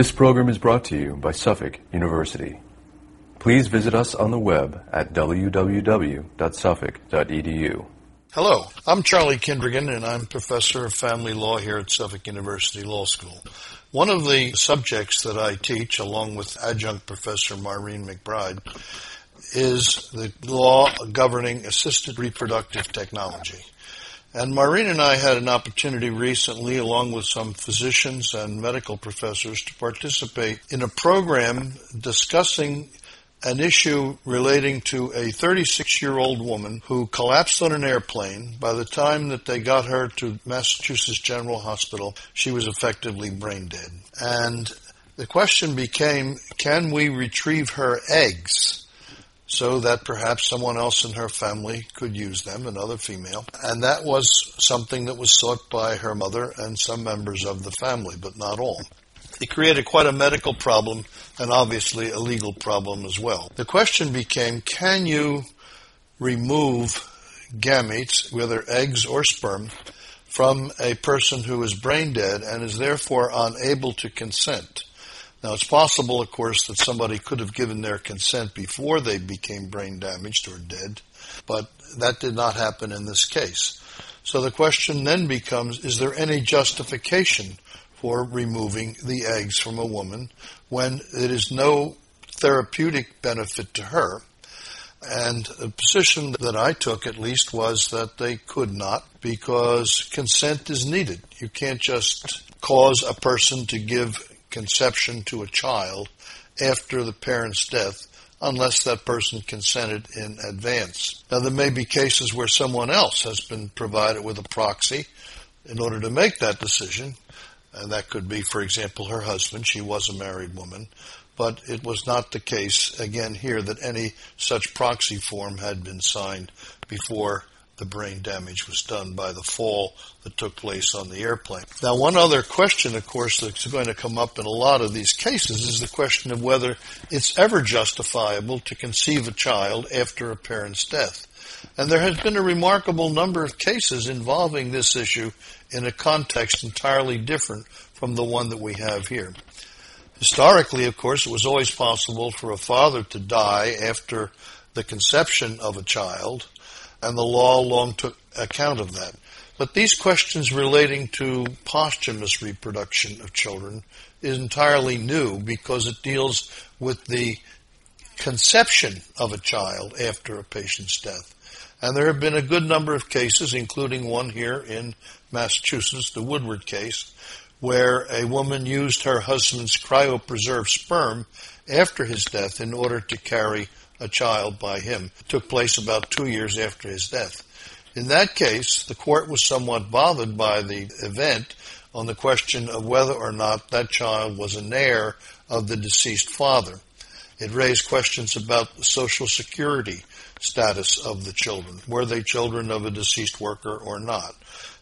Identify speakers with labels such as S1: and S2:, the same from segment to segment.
S1: This program is brought to you by Suffolk University. Please visit us on the web at www.suffolk.edu.
S2: Hello, I'm Charlie Kindregan, and I'm professor of family law here at Suffolk University Law School. One of the subjects that I teach, along with adjunct professor Maureen McBrien, is the law governing assisted reproductive technology. And Maureen and I had an opportunity recently, along with some physicians and medical professors, to participate in a program discussing an issue relating to a 36 year old woman who collapsed on an airplane. By the time that they got her to Massachusetts General Hospital, she was effectively brain dead. And the question became can we retrieve her eggs? So that perhaps someone else in her family could use them, another female. And that was something that was sought by her mother and some members of the family, but not all. It created quite a medical problem and obviously a legal problem as well. The question became can you remove gametes, whether eggs or sperm, from a person who is brain dead and is therefore unable to consent? Now, it's possible, of course, that somebody could have given their consent before they became brain damaged or dead, but that did not happen in this case. So the question then becomes is there any justification for removing the eggs from a woman when it is no therapeutic benefit to her? And the position that I took, at least, was that they could not because consent is needed. You can't just cause a person to give conception to a child after the parent's death unless that person consented in advance. Now, there may be cases where someone else has been provided with a proxy in order to make that decision, and that could be, for example, her husband. She was a married woman, but it was not the case, again, here that any such proxy form had been signed before the brain damage was done by the fall that took place on the airplane. Now, one other question, of course, that's going to come up in a lot of these cases is the question of whether it's ever justifiable to conceive a child after a parent's death. And there has been a remarkable number of cases involving this issue in a context entirely different from the one that we have here. Historically, of course, it was always possible for a father to die after the conception of a child and the law long took account of that. But these questions relating to posthumous reproduction of children is entirely new because it deals with the conception of a child after a patient's death. And there have been a good number of cases, including one here in Massachusetts, the Woodward case, where a woman used her husband's cryopreserved sperm after his death in order to carry a child by him. Took place about two years after his death. In that case, the court was somewhat bothered by the event on the question of whether or not that child was an heir of the deceased father. It raised questions about the social security status of the children. Were they children of a deceased worker or not?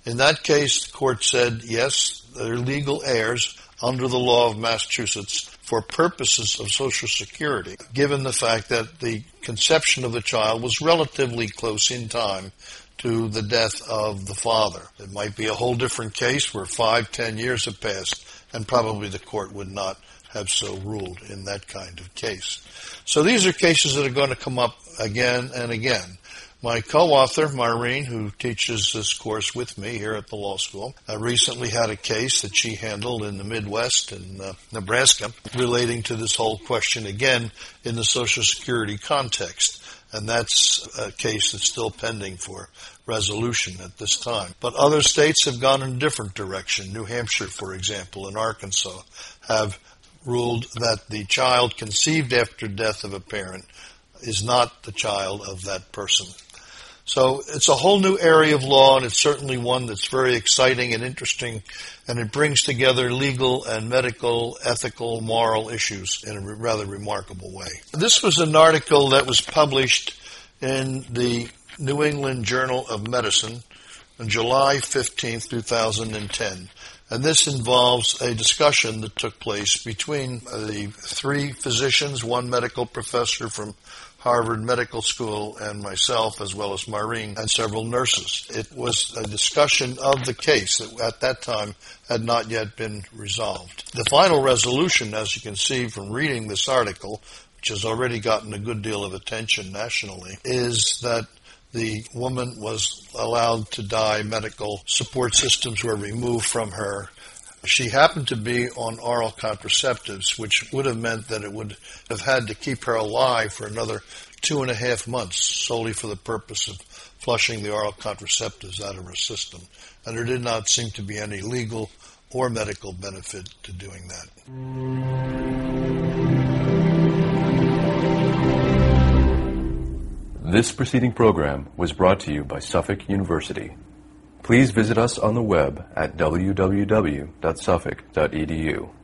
S2: In that case, the court said, yes, they're legal heirs under the law of Massachusetts for purposes of Social Security, given the fact that the conception of the child was relatively close in time to the death of the father. It might be a whole different case where five, ten years have passed, and probably the court would not have so ruled in that kind of case. So these are cases that are going to come up again and again. My co-author, Maureen, who teaches this course with me here at the law school, uh, recently had a case that she handled in the Midwest in uh, Nebraska relating to this whole question again in the Social Security context. And that's a case that's still pending for resolution at this time. But other states have gone in a different direction. New Hampshire, for example, and Arkansas have ruled that the child conceived after death of a parent is not the child of that person. So it's a whole new area of law, and it's certainly one that's very exciting and interesting, and it brings together legal and medical, ethical, moral issues in a rather remarkable way. This was an article that was published in the New England Journal of Medicine on July 15, 2010. And this involves a discussion that took place between the three physicians, one medical professor from Harvard Medical School and myself, as well as Maureen and several nurses. It was a discussion of the case that at that time had not yet been resolved. The final resolution, as you can see from reading this article, which has already gotten a good deal of attention nationally, is that the woman was allowed to die. Medical support systems were removed from her. She happened to be on oral contraceptives, which would have meant that it would have had to keep her alive for another two and a half months solely for the purpose of flushing the oral contraceptives out of her system. And there did not seem to be any legal or medical benefit to doing that.
S1: This preceding program was brought to you by Suffolk University. Please visit us on the web at www.suffolk.edu.